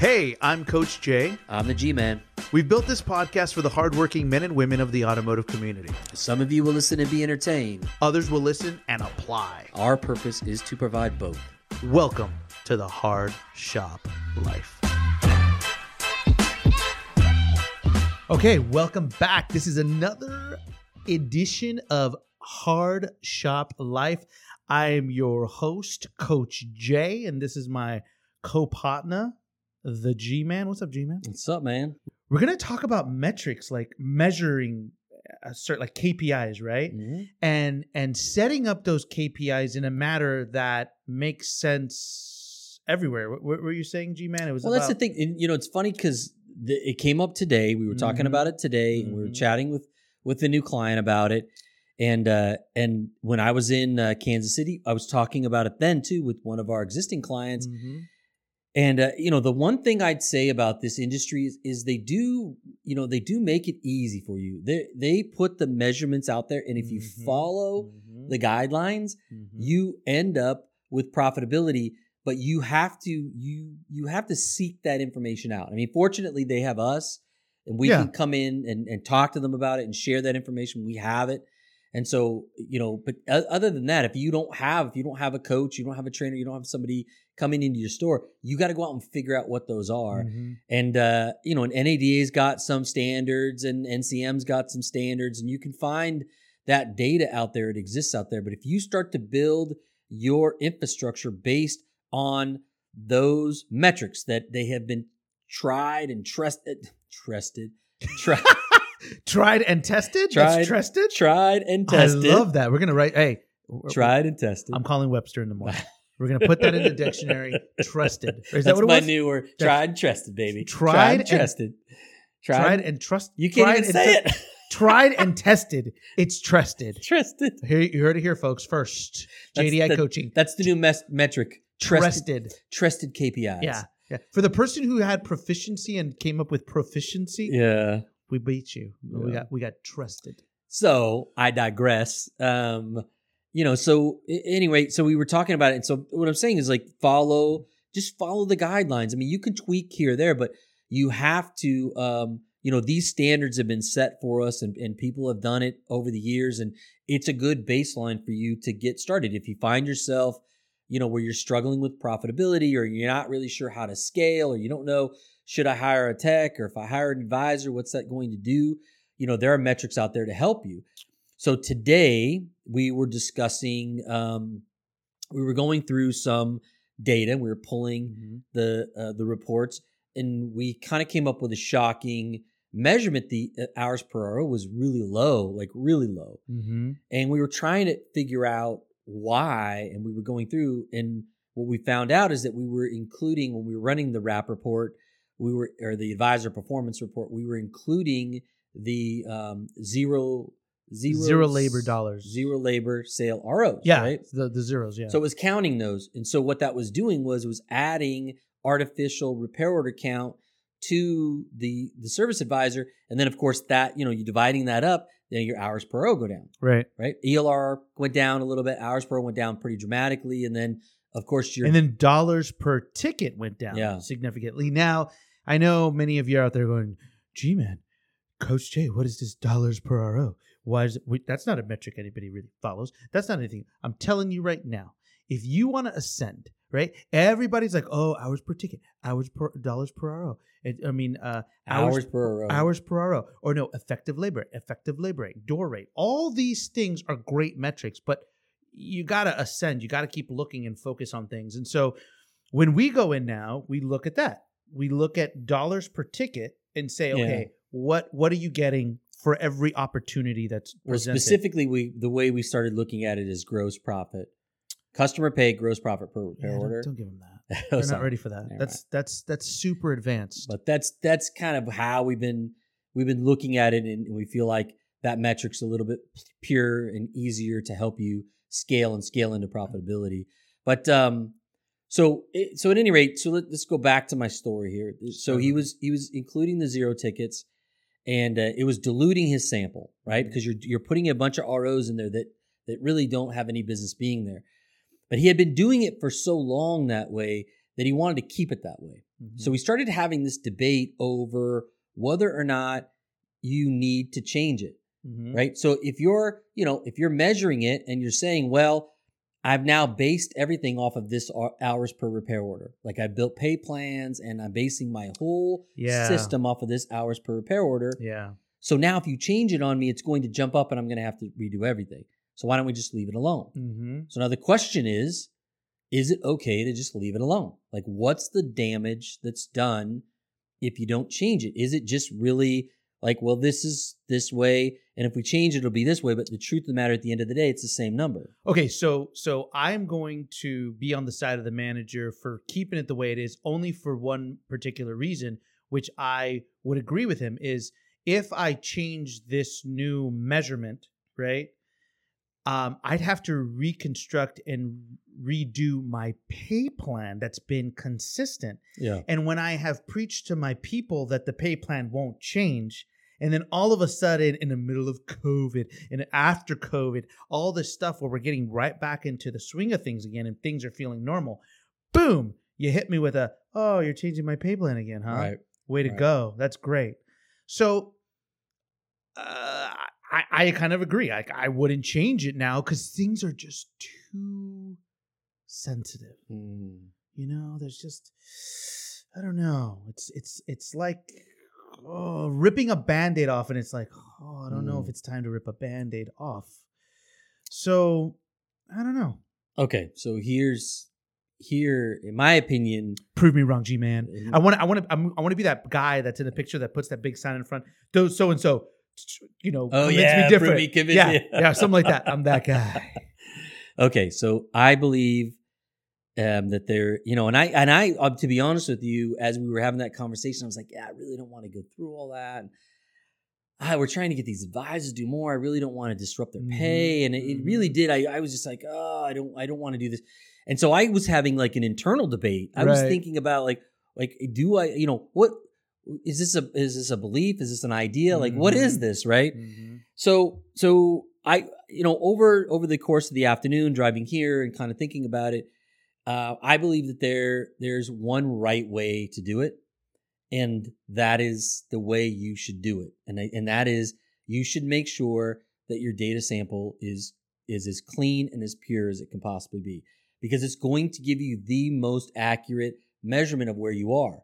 Hey, I'm Coach Jay. I'm the G Man. We've built this podcast for the hardworking men and women of the automotive community. Some of you will listen and be entertained. Others will listen and apply. Our purpose is to provide both. Welcome to the Hard Shop Life. Okay, welcome back. This is another edition of Hard Shop Life. I am your host, Coach Jay, and this is my co-partner, the G Man. What's up, G Man? What's up, man? We're gonna talk about metrics like measuring a certain like KPIs, right? Mhm. And and setting up those KPIs in a manner that makes sense everywhere. What, what were you saying, G Man? It was Well, that's the thing. And, you know, it's funny because it came up today. We were talking Mhm. about it today, and we were Mhm. chatting with with the new client about it. And uh, and when I was in uh, Kansas City, I was talking about it then too with one of our existing clients. And uh, you know, the one thing I'd say about this industry is, is they do, you know, they do make it easy for you. They they put the measurements out there, and if you Mhm. follow Mhm. the guidelines, Mhm. you end up with profitability. But you have to you you have to seek that information out. I mean, fortunately, they have us, and we Yeah. can come in and, and talk to them about it and share that information. We have it. And so, you know, but other than that, if you don't have, if you don't have a coach, you don't have a trainer, you don't have somebody coming into your store, you got to go out and figure out what those are. Mhm. And uh, you know, and NADA's got some standards, and NCM's got some standards, and you can find that data out there. It exists out there. But if you start to build your infrastructure based on those metrics that they have been tried and trusted, trusted, tried, Tried and tested. Tried. That's trusted. tried and tested. I love that. We're gonna write. Hey, Tried and tested. I'm calling Webster in the morning. We're gonna put that in the dictionary. Trusted. Is that what it my was? new word. Tried and trusted, baby. Tried and- trusted. Tried, tried and trust. You can't even say it. tried and tested. It's trusted. trusted. Here you heard it here, folks. First, That's JDI the- coaching. That's the new mes- metric. Trusted, Trusted. trusted KPIs. Yeah. Yeah. For the person who had proficiency and came up with proficiency, Yeah. we beat you. We got we got trusted. So I digress. Um, you know, so anyway, so we were talking about it. And so what I'm saying is like follow, just follow the guidelines. I mean, you can tweak here or there, but you have to, um, you know, these standards have been set for us and, and people have done it over the years. And it's a good baseline for you to get started. If you find yourself, you know, where you're struggling with profitability or you're not really sure how to scale or you don't know, should I hire a tech or if I hire an advisor, what's that going to do? You know, there are metrics out there to help you. So today we were discussing, um, we were going through some data. We were pulling the uh, the reports, and we kind of came up with a shocking measurement. The uh, hours per hour was really low, like really low, Mm-hmm. and we were trying to figure out why. And we were going through, and what we found out is that we were including when we were running the RAP report, we were or the advisor performance report, we were including the um, zero zero Zero labor dollars. zero labor sale ROs. Yeah. right? The the zeros. Yeah. So it was counting those. And so what that was doing was it was adding artificial repair order count to the the service advisor. And then of course that, you know, you dividing that up, then your hours per hour go down, right. right? ELR went down a little bit, hours per hour went down pretty dramatically. And then of course your and then dollars per ticket went down Yeah. significantly. Now, I know many of you are out there going, "Gee, man, Coach Jay, what is this dollars per RO? Why is it? we- That's not a metric anybody really follows. That's not anything. I'm telling you right now. If you want to ascend, right? Everybody's like, "Oh, hours per ticket, hours per dollars per hour. It, I mean, uh, hours, hours per hour. hours per RO, or no, effective labor, effective labor rate, door rate. All these things are great metrics, but you got to ascend. You got to keep looking and focus on things. And so when we go in now, we look at that. We look at dollars per ticket and say, Yeah. okay, what what are you getting for every opportunity that's Well, specifically we the way we started looking at it is gross profit. Customer pay gross profit per Yeah, repair don't, order. don't give them that. Oh, They're not ready for that. Never That's that's that's super advanced. but that's that's kind of how we've been we've been looking at it and we feel like that metric's a little bit pure and easier to help you scale and scale into profitability but um so so at any rate so let, let's go back to my story here so he was he was including the zero tickets and uh, it was diluting his sample right because you're you're putting a bunch of ROs in there that that really don't have any business being there but he had been doing it for so long that way that he wanted to keep it that way. Mhm. So we started having this debate over whether or not you need to change it, Mhm. right? So if you're, you know, if you're measuring it and you're saying, well, I've now based everything off of this hours per repair order. Like I built pay plans and I'm basing my whole Yeah. system off of this hours per repair order. Yeah. So now if you change it on me, it's going to jump up and I'm going to have to redo everything. So why don't we just leave it alone? Mm-hmm. So now the question is, is it okay to just leave it alone? Like what's the damage that's done if you don't change it? Is it just really like, well, this is this way, and if we change it, it'll be this way, but the truth of the matter at the end of the day, it's the same number. Okay, so so I'm going to be on the side of the manager for keeping it the way it is, only for one particular reason, which I would agree with him is if I change this new measurement, right? Um, I'd have to reconstruct and redo my pay plan that's been consistent. Yeah. And when I have preached to my people that the pay plan won't change, and then all of a sudden, in the middle of COVID and after COVID, all this stuff where we're getting right back into the swing of things again and things are feeling normal, boom, you hit me with a, oh, you're changing my pay plan again, huh? Right. Way to Right. go. That's great. So, uh, I, I kind of agree. I, I wouldn't change it now because things are just too sensitive. Mm. You know, there's just I don't know. It's it's it's like oh, ripping a band-aid off and it's like, oh, I don't know if Mm. it's time to rip a band-aid off. So, I don't know. Okay, so here's here, in my opinion, Prove me wrong, G-man. Mhm. I want to I want to I want to be that guy that's in the picture that puts that big sign in front. Those so and so, you know, Oh, yeah, me different. me, yeah, yeah, something like that. I'm that guy. Okay, so I believe um, that there, you know, and I and I, uh, to be honest with you, as we were having that conversation, I was like, yeah, I really don't want to go through all that. And, ah, we're trying to get these advisors to do more. I really don't want to disrupt their Mhm, pay, and it, it really mhm. did. I, I was just like, oh, I don't, I don't want to do this. And so I was having like an internal debate. I was Right. thinking about like, like, do I, you know, what is this a is this a belief? Is this an idea? Like, what is Mhm. this, right? Mhm. So so I you know over over the course of the afternoon driving here and kind of thinking about it, uh, I believe that there there's one right way to do it, and that is the way you should do it, and and that is you should make sure that your data sample is is as clean and as pure as it can possibly be because it's going to give you the most accurate measurement of where you are.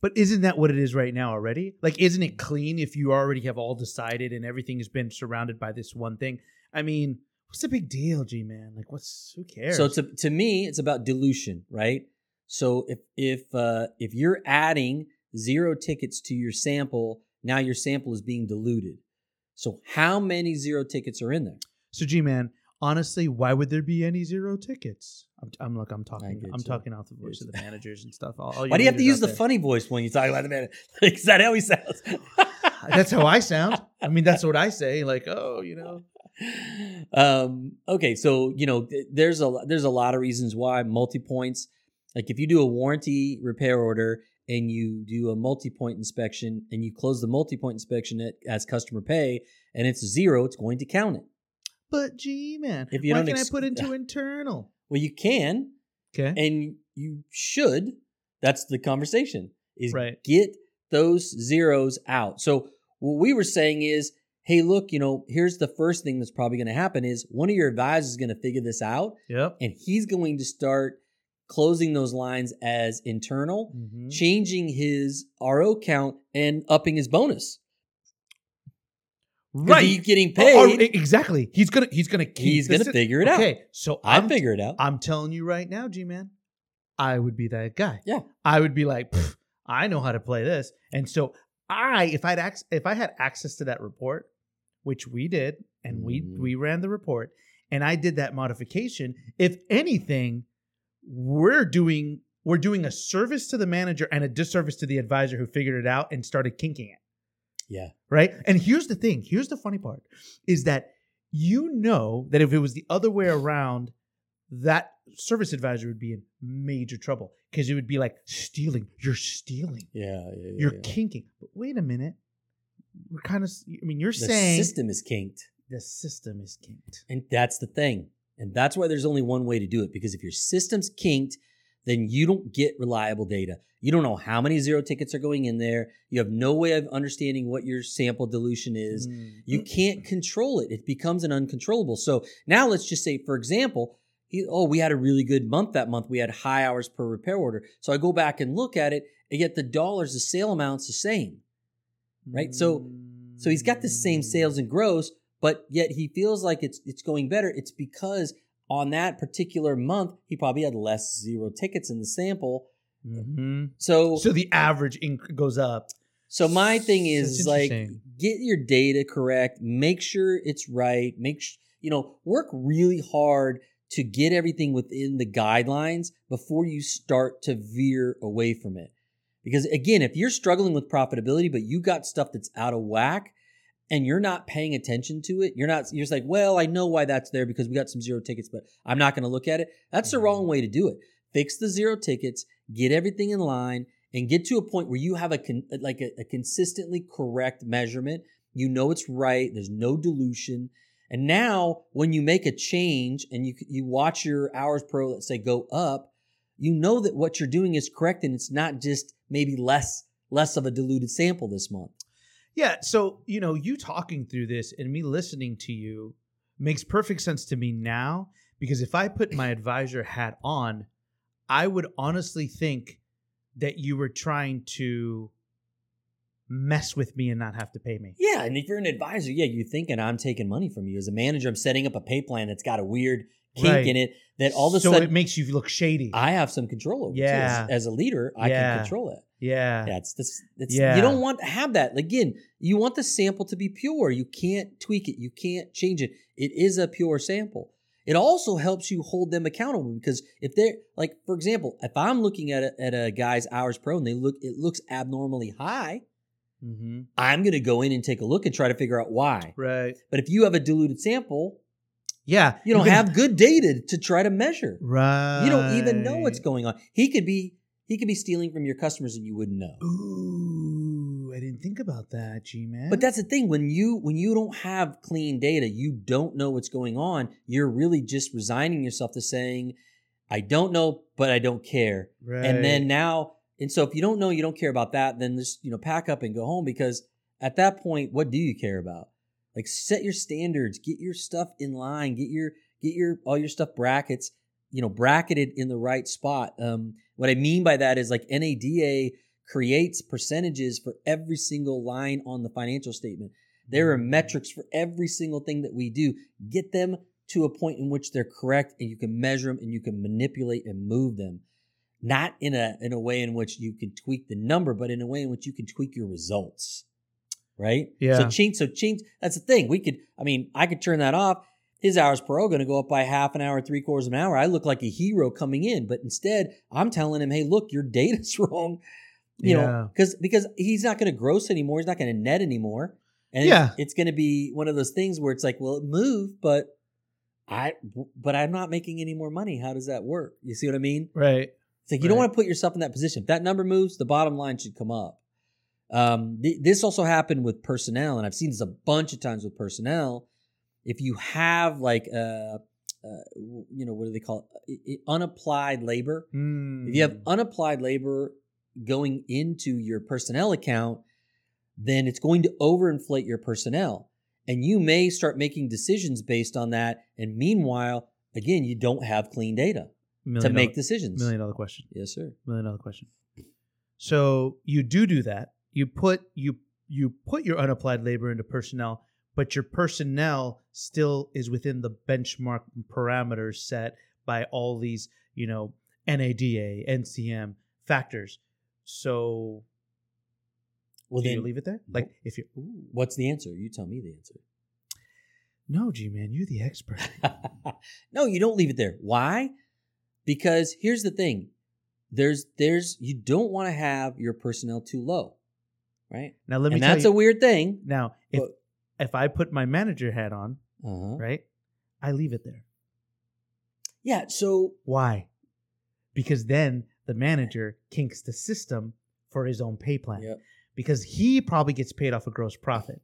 But isn't that what it is right now already? Like, isn't it clean if you already have all decided and everything has been surrounded by this one thing? I mean, what's the big deal, G man? Like, what's who cares? So to to me, it's about dilution, right? So if if uh, if you're adding zero tickets to your sample, now your sample is being diluted. So how many zero tickets are in there? So, G man, honestly, why would there be any zero tickets? I'm, I'm look, I'm talking, I'm you. talking out the voice of the managers and stuff. All, all Why do you have to use the there. funny voice when you talk about the man? Is that how he sounds? That's how I sound. I mean, that's what I say. Like, oh, you know, um, okay, so you know, th- there's a there's a lot of reasons why multi points. Like if you do a warranty repair order and you do a multi point inspection and you close the multi point inspection at, as customer pay and it's zero, it's going to count it. but G man, If you why don't can ex- I put into internal? Well, you can Okay, and you should. That's the conversation. Is Right. get those zeros out. So what we were saying is, hey, look, you know, here's the first thing that's probably going to happen is one of your advisors is going to figure this out yep. and he's going to start closing those lines as internal, Mhm. changing his RO count and upping his bonus. Right, He's getting Oh, oh, paid. exactly. He's gonna he's gonna keep he's going to figure it out. Okay, so I figure it out. I'm telling you right now, G man, I would be that guy. Yeah. I would be like, I know how to play this, and so I, if I'd ac- if I had access to that report, which we did, and we Mhm. we ran the report, and I did that modification. If anything, we're doing we're doing a service to the manager and a disservice to the advisor who figured it out and started kinking it yeah. right? And here's the thing here's the funny part is that you know that if it was the other way around, that service advisor would be in major trouble because it would be like stealing. You're stealing. Yeah. yeah, yeah, You're yeah. kinking. But wait a minute. We're kind of, I mean, you're saying The saying system is kinked. the system is kinked. And that's the thing. And that's why there's only one way to do it. Because if your system's kinked, then you don't get reliable data. You don't know how many zero tickets are going in there. You have no way of understanding what your sample dilution is. Mm. You can't control it. It becomes an uncontrollable. So now let's just say, for example, he, oh, we had a really good month that month. We had high hours per repair order. So I go back and look at it, and yet the dollars, the sale amount's the same. right? So- So he's got the same sales and gross, but yet he feels like it's it's going better. It's because on that particular month, he probably had less zero tickets in the sample. Mhm. So So the average inc- goes up. So my thing is like get your data correct, make sure it's right, make sh- you know, work really hard to get everything within the guidelines before you start to veer away from it. Because again, if you're struggling with profitability but you got stuff that's out of whack and you're not paying attention to it, you're not you're just like, "Well, I know why that's there because we got some zero tickets, but I'm not going to look at it." That's the wrong mm-hmm. way to do it. Fix the zero tickets, get everything in line, and get to a point where you have a con- like a, a consistently correct measurement. You know it's right. There's no dilution. And now, when you make a change and you you watch your hours pro, let's say, go up, you know that what you're doing is correct, and it's not just maybe less less of a diluted sample this month. Yeah. So, you know, you talking through this and me listening to you makes perfect sense to me now because if I put my advisor hat on, I would honestly think that you were trying to mess with me and not have to pay me. Yeah, and if you're an advisor, yeah, you're thinking I'm taking money from you. As a manager, I'm setting up a pay plan that's got a weird kink Right. in it that all of a so sudden it makes you look shady. I have some control over. Yeah. As, as a leader, I Yeah. can control it. yeah. Yeah, this. It's, Yeah. You don't want to have that. Again, you want the sample to be pure. You can't tweak it. You can't change it. It is a pure sample. It also helps you hold them accountable because if they're like, for example, if I'm looking at a, at a guy's hours pro and they look, it looks abnormally high. Mm-hmm. I'm going to go in and take a look and try to figure out why. Right. But if you have a diluted sample, Yeah. you don't have good data to try to measure. Right. You don't even know what's going on. He could be he could be stealing from your customers and you wouldn't know. Ooh, I didn't think about that, G man. But that's the thing when you when you don't have clean data, you don't know what's going on. You're really just resigning yourself to saying, "I don't know, but I don't care." right. And then now, and so if you don't know, you don't care about that, then just you know pack up and go home because at that point, what do you care about? Like set your standards, get your stuff in line, get your get your all your stuff brackets, you know, bracketed in the right spot. Um, what I mean by that is like NADA creates percentages for every single line on the financial statement. There are metrics for every single thing that we do. Get them to a point in which they're correct and you can measure them and you can manipulate and move them. Not in a in a way in which you can tweak the number, but in a way in which you can tweak your results. Right? Yeah. So change so change that's the thing. We could I mean, I could turn that off. His hours per hour to go up by half an hour, three quarters of an hour. I look like a hero coming in, but instead I'm telling him, hey, look, your data's wrong. You Yeah. know, because because he's not going to gross anymore. He's not going to net anymore. And Yeah. it's, it's going to be one of those things where it's like, well, it moved, but I, but I'm not making any more money. How does that work? You see what I mean? right. It's like you don't want to put yourself in that position. If that number moves, the bottom line should come up. Um, th- this also happened with personnel, and I've seen this a bunch of times with personnel. If you have like, uh, uh, you know, what do they call it? I- I- Unapplied labor. If you have Hmm. unapplied labor going into your personnel account, then it's going to overinflate your personnel. And you may start making decisions based on that. And meanwhile, again, you don't have clean data to make dollar, decisions. million dollar question. Yes, sir. Million dollar question. So you do do that. You put you you put your unapplied labor into personnel, but your personnel still is within the benchmark parameters set by all these, you know, NADA, NCM factors. So Well, then, you leave it there? Like if you what's the answer? You tell me the answer. no, G man, you're the expert. no, you don't leave it there. Why? Because here's the thing. There's there's you don't want to have your personnel too low. Right? Now let me and that's you. a weird thing. now, if But- if I put my manager hat on, Uh-huh. right, I leave it there. Yeah, so Why? Because then the manager kinks the system for his own pay plan. Yep. Because he probably gets paid off a gross profit,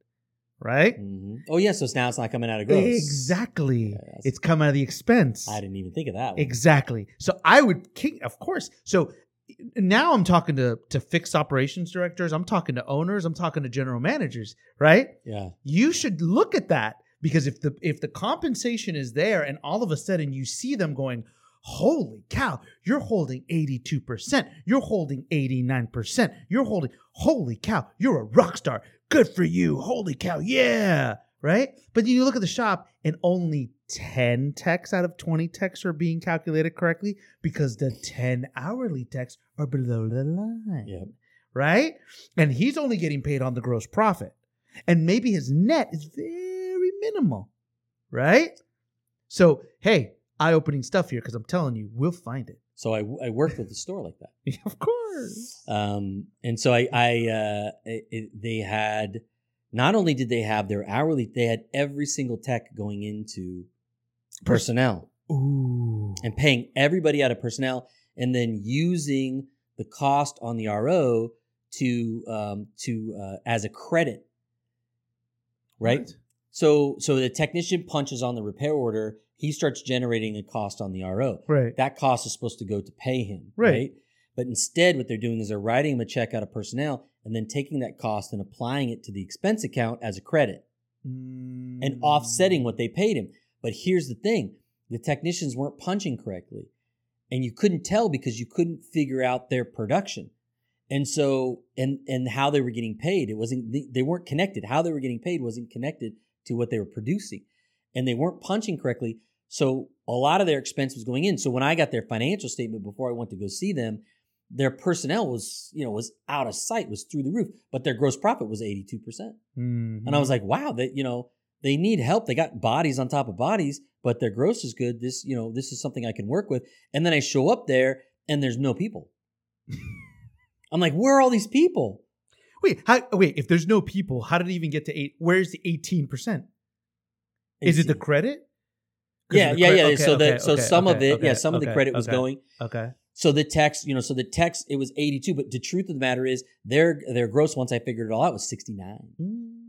right? Mhm. Oh yeah, so now it's not coming out of gross. Exactly. It's come out of the expense. I didn't even think of that. One. Exactly. So I would king of course. So now I'm talking to to fixed operations directors, I'm talking to owners, I'm talking to general managers, right? Yeah. You should look at that because if the if the compensation is there and all of a sudden you see them going, "Holy cow, you're holding 82%, you're holding 89%, you're holding holy cow, you're a rock star. Good for you. Holy cow. Yeah." Right? But you look at the shop and only 10 techs out of 20 techs are being calculated correctly because the 10 hourly techs are below the line. Yep. Right? And he's only getting paid on the gross profit. And maybe his net is very minimal. Right? So, hey, eye opening stuff here because I'm telling you, we'll find it. So I, I worked with a store like that. of course. Um, and so I, I uh, it, it- they had not only did they have their hourly, they had every single tech going into personnel Ooh. and paying everybody out of personnel, and then using the cost on the RO to um, to uh, as a credit, right? What? So so the technician punches on the repair order, he starts generating a cost on the RO. Right. That cost is supposed to go to pay him, Right. right? But instead, what they're doing is they're writing him a check out of personnel and then taking that cost and applying it to the expense account as a credit and Mm. offsetting what they paid him. But here's the thing the technicians weren't punching correctly. And you couldn't tell because you couldn't figure out their production. And so, and and how they were getting paid, it wasn't they weren't connected. How they were getting paid wasn't connected to what they were producing, and they weren't punching correctly. So a lot of their expense was going in. So when I got their financial statement before I went to go see them, their personnel was you know was out of sight, was through the roof, but their gross profit was eighty two percent. Mhm. And I was like, wow, that you know, they need help. They got bodies on top of bodies, but their gross is good. This, you know, this is something I can work with. And then I show up there and there's no people. I'm like, where are all these people? wait, how, wait, if there's no people, how did it even get to eight? Where's the 18%? Is it the credit? Yeah, yeah, cre- yeah. okay, so okay, that so okay, some of it, yeah, some of the credit was going. Okay. So the text, you know, so the text it was 82, but the truth of the matter is their their gross once I figured it all out was 69. Mm.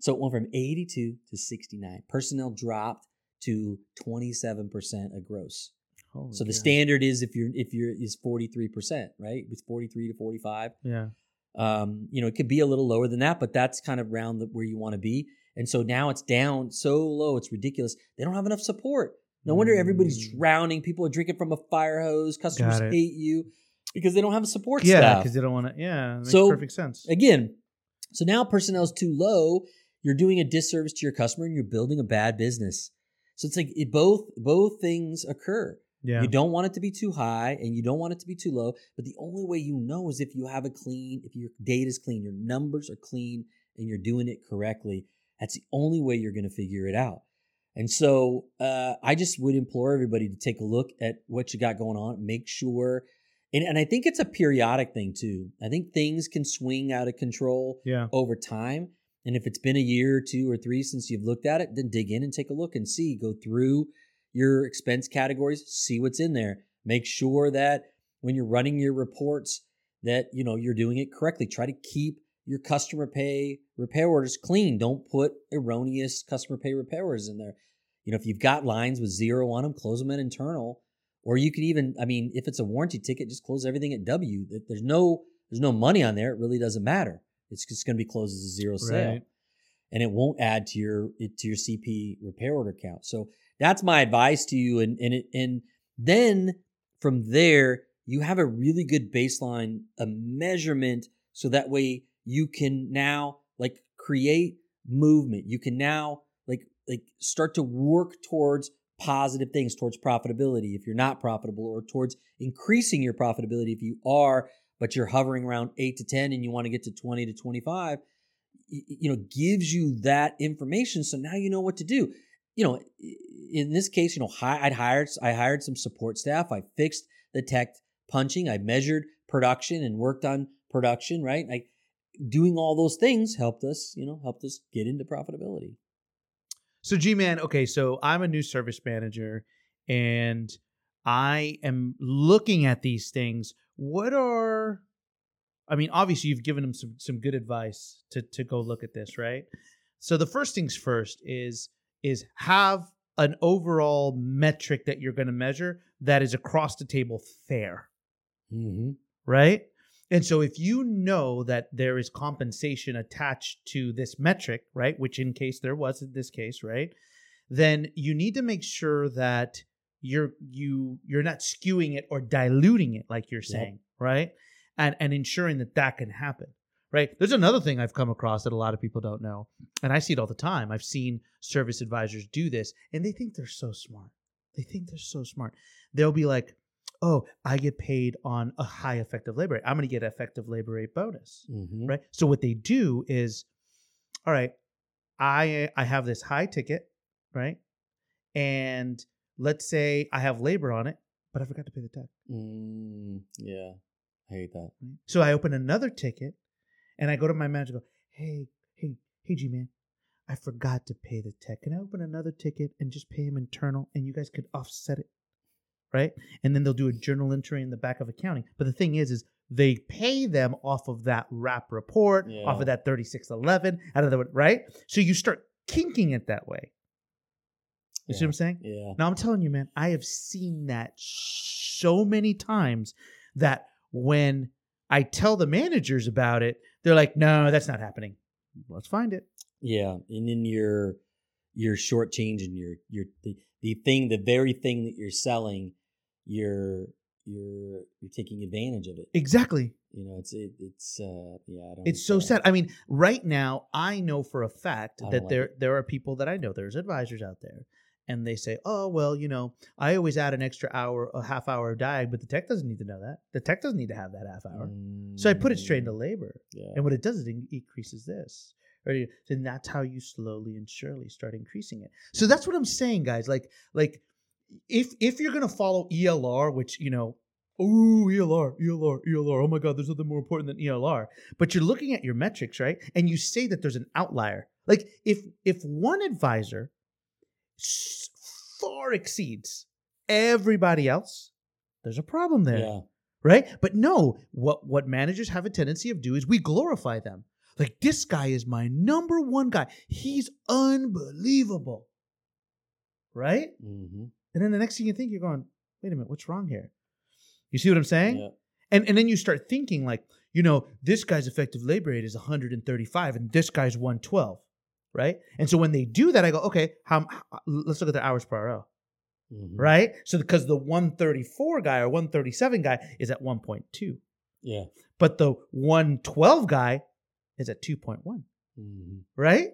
So it went from 82 to 69. Personnel dropped to 27% of gross. Holy So the standard is if you're if you're is 43%, right? It's 43 to 45. Yeah. Um, you know, it could be a little lower than that, but that's kind of around the, where you want to be. And so now it's down so low, it's ridiculous. They don't have enough support. No wonder everybody's Mm. drowning. People are drinking from a fire hose. Customers hate you because they don't have a support Yeah, staff. because they don't want to. Yeah, makes So- perfect sense. Again, so now personnel is too low. You're doing a disservice to your customer and you're building a bad business. So it's like it, both both things occur. Yeah. You don't want it to be too high and you don't want it to be too low. But the only way you know is if you have a clean, if your data is clean, your numbers are clean, and you're doing it correctly. That's the only way you're going to figure it out. And so uh, I just would implore everybody to take a look at what you got going on. Make sure, and, and I think it's a periodic thing too. I think things can swing out of control yeah. over time. And if it's been a year or two or three since you've looked at it, then dig in and take a look and see. Go through your expense categories, see what's in there. Make sure that when you're running your reports that you know you're doing it correctly. Try to keep your customer pay repair orders clean. Don't put erroneous customer pay repair orders in there. You know, if you've got lines with zero on them, close them at internal. Or you could even, I mean, if it's a warranty ticket, just close everything at W. That There's no there's no money on there. It really doesn't matter. It's just going to be closed as a zero sale, Right. and it won't add to your to your CP repair order count. So that's my advice to you. And and it, and then from there, you have a really good baseline, a measurement, so that way you can now like create movement. You can now like like start to work towards positive things, towards profitability if you're not profitable, or towards increasing your profitability if you are, but you're hovering around eight to ten and you want to get to twenty to twenty five. You know, gives you that information, so now you know what to do. You know, in this case, you know, I'd hired I hired some support staff. I fixed the tech punching. I measured production and worked on production. Right, like doing all those things helped us. You know, helped us get into profitability. So, G Man, okay, so I'm a new service manager and I am looking at these things. What are, I mean, obviously, you've given them some, some good advice to, to go look at this, right? So the first things first is is have an overall metric that you're going to measure that is across the table fair, Mm-hmm. right? And so if you know that there is compensation attached to this metric, right, which in case there was in this case, right, then you need to make sure that you're you you're not skewing it or diluting it like you're saying, right? And and ensuring that that can happen. Right. There's another thing I've come across that a lot of people don't know. And I see it all the time. I've seen service advisors do this and they think they're so smart. They think they're so smart. They'll be like, oh, I get paid on a high effective labor rate. I'm going to get an effective labor rate bonus. Mm-hmm. Right. So what they do is, all right, I I have this high ticket, right? And let's say I have labor on it, but I forgot to pay the tax. Mm, yeah, I hate that. So I open another ticket and I go to my manager go, hey, hey, hey, G man, I forgot to pay the tech. Can I open another ticket and just pay him internal and you guys could offset it? Right? And then they'll do a journal entry in the back of accounting. But the thing is, is they pay them off of that wrap report, Yeah. off of that 3611, out of the right? So you start kinking it that way. You see what I'm saying? Yeah. Now I'm telling you, man, I have seen that so many times that when I tell the managers about it, they're like, "No, that's not happening. Let's find it." Yeah, and then you're you're shortchanging your your the, thing, the very thing that you're selling, you're you're you're taking advantage of it. Exactly. You know, it's it, it's uh yeah. I don't It's so sad. I mean, right now, I know for a fact that like there it. there are people that I know. There's advisors out there, and they say, "Oh, well, you know, I always add an extra hour, a half hour of diag, but the tech doesn't need to know that. The tech doesn't need to have that half hour. So I put it straight into mm, labor." Yeah. And what it does is it increases this. Or then that's how you slowly and surely start increasing it. So mm-hmm. that's what I'm saying, guys. Like, like if if you're gonna follow ELR, which you know, oh ELR, ELR, ELR, oh my god, there's nothing more important than ELR. But you're looking at your metrics, right? And you say that there's an outlier. Like if if one advisor far exceeds everybody else, there's a problem there Yeah. right? But no, what what managers have a tendency of do is we glorify them. Like this guy is my number one guy. He's unbelievable, right? Mm-hmm. And then the next thing you think, you're going, wait a minute, what's wrong here? You see what I'm saying? Yeah. And and then you start thinking like, you know, this guy's effective labor rate is 135 and this guy's 112, right? And so when they do that, I go, okay, how? how- let's look at their hours per hour Mhm. right? So because the 134 guy or 137 guy is at 1.2, Yeah. but the 112 guy is at 2.1, hmm right?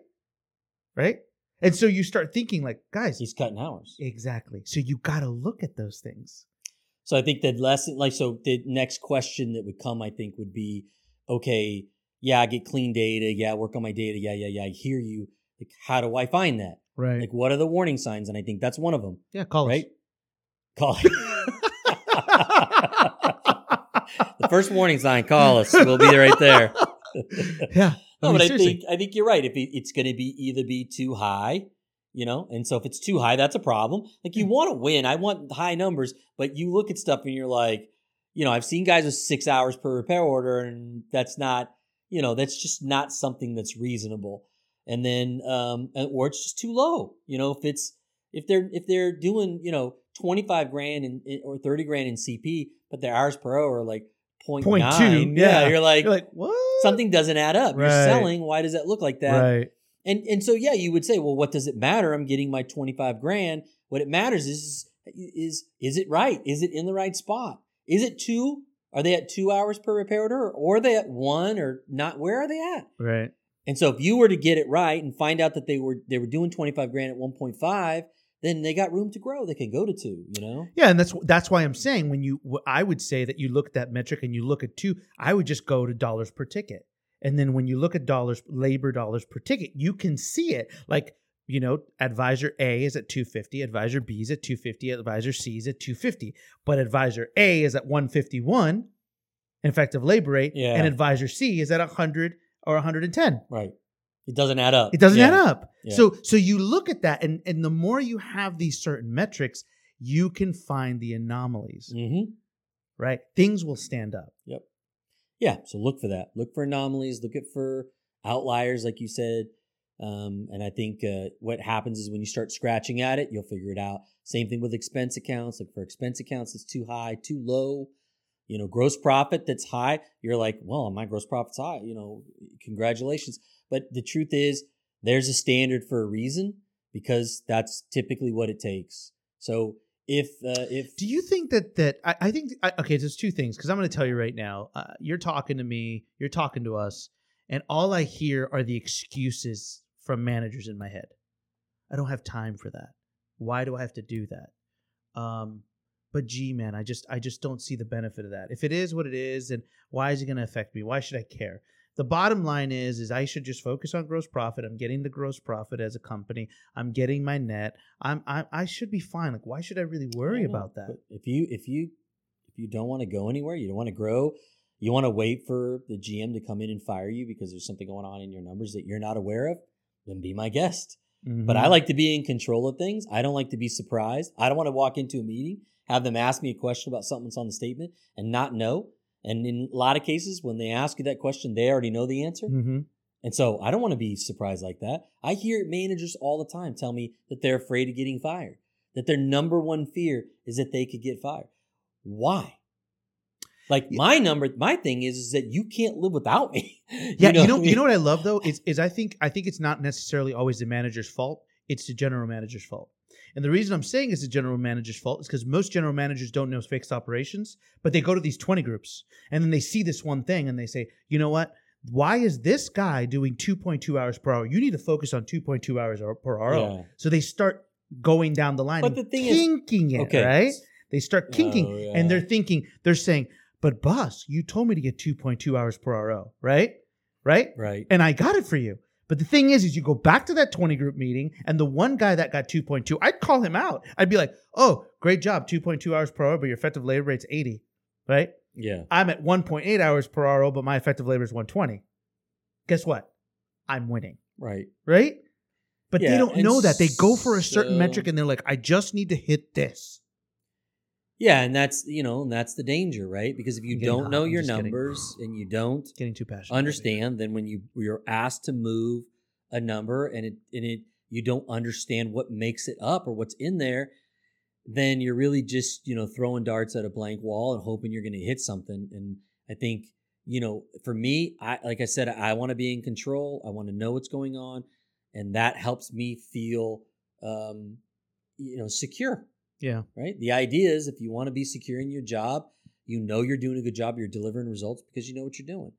Right? And so you start thinking like, guys, He's cutting hours. exactly. So you got to look at those things. So I think the lesson, like, so the next question that would come, I think, would be, okay, yeah, I get clean data, yeah, I work on my data, yeah, yeah, yeah, I hear you. Like, how do I find that? Right. Like, what are the warning signs? And I think that's one of them, yeah, call us. right? us. Call the first warning sign. Call us. We'll be right there. yeah. No, I mean, but I think I think you're right. If it, it's going to be either be too high, you know, and so if it's too high, that's a problem. Like you want to win. I want high numbers, but you look at stuff and you're like, you know, I've seen guys with six hours per repair order, and that's not, you know, that's just not something that's reasonable. And then, um, or it's just too low. You know, if it's if they're if they're doing, you know, twenty five grand in, in- or thirty grand in CP, but their hours per hour are like point Point two, nine, yeah. you're like, You're like, what? Something doesn't add up. You're selling. Why does that look like that? Right. And and so yeah, you would say, well, what does it matter? I'm getting my 25 grand. What it matters is is is it right? Is it in the right spot? Is it two? Are they at two hours per repair order, or are they at one, or not? Where are they at? Right. And so if you were to get it right and find out that they were they were doing 25 grand at 1.5, then they got room to grow. They can go to two. You know. Yeah, and that's that's why I'm saying when you I would say that you look at that metric and you look at two, I would just go to dollars per ticket. And then when you look at dollars labor dollars per ticket, you can see it. Like, you know, advisor A is at 250, advisor B is at 250, advisor C is at 250, but advisor A is at 151 effective labor rate Yeah. and advisor C is at 100 or 110. Right. It doesn't add up. It doesn't Yeah. add up. Yeah. So so you look at that and and the more you have these certain metrics, you can find the anomalies, Mm-hmm. right? Things will stand up. Yep. Yeah. So look for that. Look for anomalies. Look at for outliers, like you said. Um, and I think uh, what happens is when you start scratching at it, you'll figure it out. Same thing with expense accounts. Like for expense accounts, it's too high, too low. You know, gross profit that's high. You're like, well, my gross profit's high. You know, congratulations. But the truth is, there's a standard for a reason because that's typically what it takes. So if uh, if Do you think that that I, I think I, okay? There's two things because I'm going to tell you right now. Uh, you're talking to me. You're talking to us, and all I hear are the excuses from managers in my head. I don't have time for that. Why do I have to do that? Um, but gee, man, I just I just don't see the benefit of that. If it is what it is, then why is it going to affect me? Why should I care? The bottom line is is I should just focus on gross profit. I'm getting the gross profit as a company. I'm getting my net. I'm I, I should be fine. Like why should I really worry I about that? If you if you if you don't want to go anywhere, you don't want to grow, you want to wait for the GM to come in and fire you because there's something going on in your numbers that you're not aware of, then be my guest. But I Mhm. like to be in control of things. I don't like to be surprised. I don't want to walk into a meeting, have them ask me a question about something that's on the statement and not know. And in a lot of cases, when they ask you that question, they already know the answer. Mhm. And so I don't want to be surprised like that. I hear managers all the time tell me that they're afraid of getting fired, that their number one fear is that they could get fired. Why? Like Yeah. my number, my thing is, is that you can't live without me. Yeah, you know, what I you know what I love though is is I think I think it's not necessarily always the manager's fault. It's the general manager's fault. And the reason I'm saying it's the general manager's fault is because most general managers don't know fixed operations, but they go to these 20 groups and then they see this one thing and they say, you know what? Why is this guy doing 2.2 hours per hour? You need to focus on 2.2 hours per hour. Yeah. So they start going down the line But the thing is- kinking it, Okay. right? They start kinking Oh, yeah. and they're thinking, they're saying, but boss, you told me to get 2.2 hours per hour, right? Right? Right. and I got it for you. But the thing is, is you go back to that 20 group meeting, and the one guy that got 2.2, I'd call him out. I'd be like, oh, great job, 2.2 hours per hour, but your effective labor rate's 80, right? Yeah. I'm at 1.8 hours per hour, but my effective labor is 120. Guess what? I'm winning, Right. right? But Yeah, they don't know that. They go for a certain so- metric and they're like, I just need to hit this. Yeah, and that's you know, and that's the danger, right? Because if you getting don't hot. know I'm your just kidding. numbers and you don't Getting too passionate. understand, then when you you're asked to move a number and it and it you don't understand what makes it up or what's in there, then you're really just you know throwing darts at a blank wall and hoping you're going to hit something. And I think you know, for me, I like I said, I want to be in control. I want to know what's going on, and that helps me feel um, you know secure Yeah. right? The idea is if you want to be secure in your job, you know you're doing a good job, you're delivering results because you know what you're doing.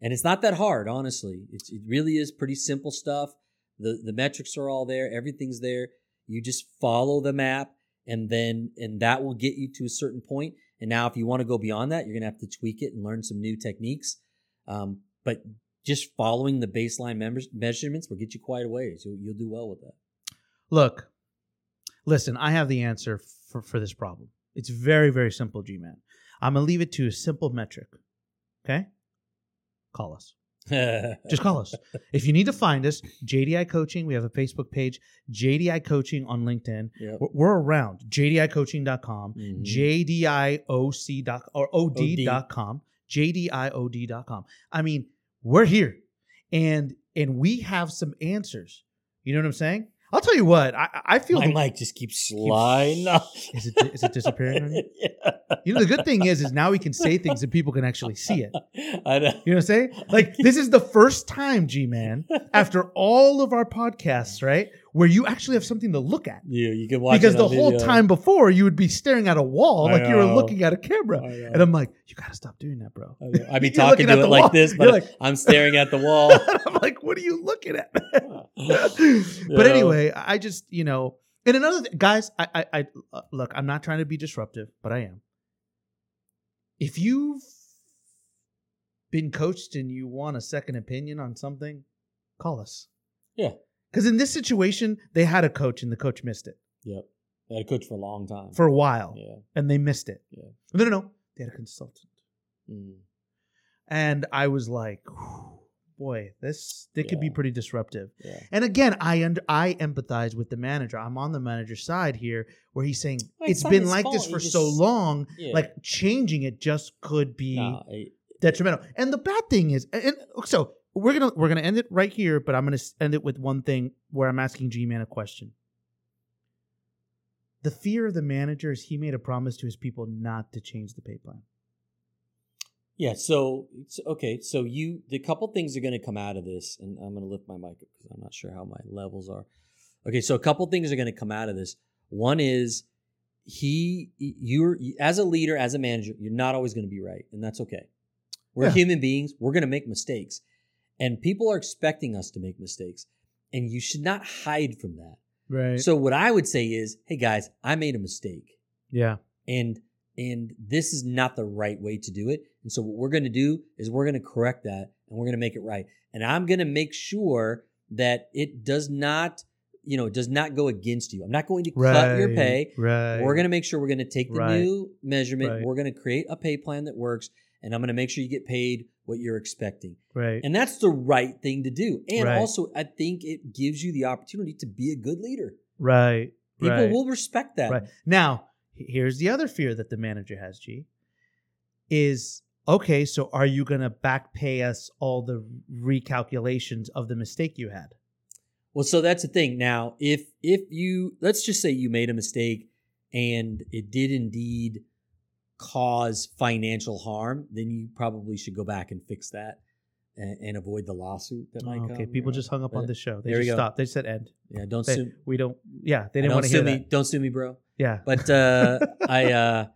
And it's not that hard, honestly. It's, it really is pretty simple stuff. The the metrics are all there, everything's there. You just follow the map and then and that will get you to a certain point. And now if you want to go beyond that, you're going to have to tweak it and learn some new techniques. Um, but just following the baseline members, measurements will get you quite a ways. You'll, you'll do well with that. Look, listen, I have the answer for, for this problem. It's very, very simple, G Man. I'm going to leave it to a simple metric. Okay? Call us. Just call us. If you need to find us, JDI Coaching, we have a Facebook page, JDI Coaching on LinkedIn. Yep. We're, we're around, jdicoaching.com, Mhm. JDIOC dot, or OD.com, JDIOD.com. I mean, we're here and and we have some answers. You know what I'm saying? I'll tell you what, I, I feel My the- mic just keeps sliding off. is it is it disappearing on you? yeah. You know, the good thing is is now we can say things and people can actually see it. I know. You know what I'm saying? Like this is the first time, G man, after all of our podcasts, right, where you actually have something to look at. Yeah, you can watch Because the whole video. time before you would be staring at a wall I like you were looking at a camera. And I'm like, you gotta stop doing that, bro. Know. I'd be talking to it like wall. this, but like- I'm staring at the wall. I'm like, what are you looking at? But anyway, I just, you know, and another th- guys, I, I, I uh, look, I'm not trying to be disruptive, but I am. If you've been coached and you want a second opinion on something, call us. Yeah. Because in this situation, they had a coach and the coach missed it Yep. I had a coach for a long time. for a while yeah. and they missed it. Yeah. No, no, no. They had a consultant. Mm. And I was like, whew, boy, this, it could be Yeah. pretty disruptive. Yeah. And again, I under, I empathize with the manager. I'm on the manager's side here, where he's saying Well, it's it's not been his like fault. this He for just- so long. Yeah. Like changing it just could be Nah, detrimental. And the bad thing is, and, and- so we're gonna we're gonna end it right here, but I'm gonna end it with one thing where I'm asking G Man a question. The fear of the manager is he made a promise to his people not to change the pay plan. Yeah. So it's- okay. So you the couple things are going to come out of this, and I'm going to lift my mic up because I'm not sure how my levels are. Okay. So a couple things are going to come out of this. One is he you're as a leader as a manager you're not always going to be right and that's okay we're Yeah. human beings we're going to make mistakes and people are expecting us to make mistakes and you should not hide from that Right. so what i would say is hey guys i made a mistake yeah. and and this is not the right way to do it and so what we're going to do is we're going to correct that and we're going to make it right and i'm going to make sure that it does not you know it does not go against you i'm not going to cut your pay Right. we're going to make sure we're going to take the Right. new measurement Right. we're going to create a pay plan that works and i'm going to make sure you get paid what you're expecting right. and that's the right thing to do and Right. also i think it gives you the opportunity to be a good leader right. people right. will respect that Right. Now, here's the other fear that the manager has, G. Is okay, so are you going to back pay us all the recalculations of the mistake you had? Well, so that's the thing. Now, if if you let's just say you made a mistake and it did indeed cause financial harm, then you probably should go back and fix that and, and avoid the lawsuit that might Oh, come. okay, people you know? just hung up on But, this show. They there we just go. stopped. They said end. Yeah, don't They- sue. we don't. Yeah, they didn't want to hear me. that. Don't sue me, bro. Yeah, But uh, I, uh,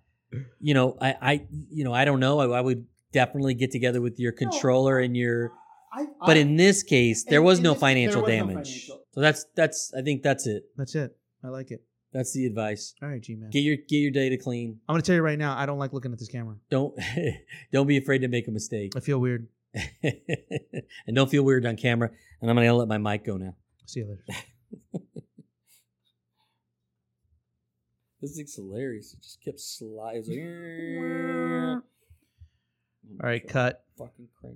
you know, I, I, you know, I don't know. I, I would definitely get together with your controller and your. I, But in this case, there was no this case, there financial was no damage. financial. So that's that's. I think that's it. that's it. I like it. That's the advice. All right, G man. Get your get your data clean. I'm gonna tell you right now. I don't like looking at this camera. Don't don't be afraid to make a mistake, I feel weird. and don't feel weird on camera. And I'm gonna let my mic go now. See you later. This thing's hilarious. It just kept sliding. All right, cut. Fucking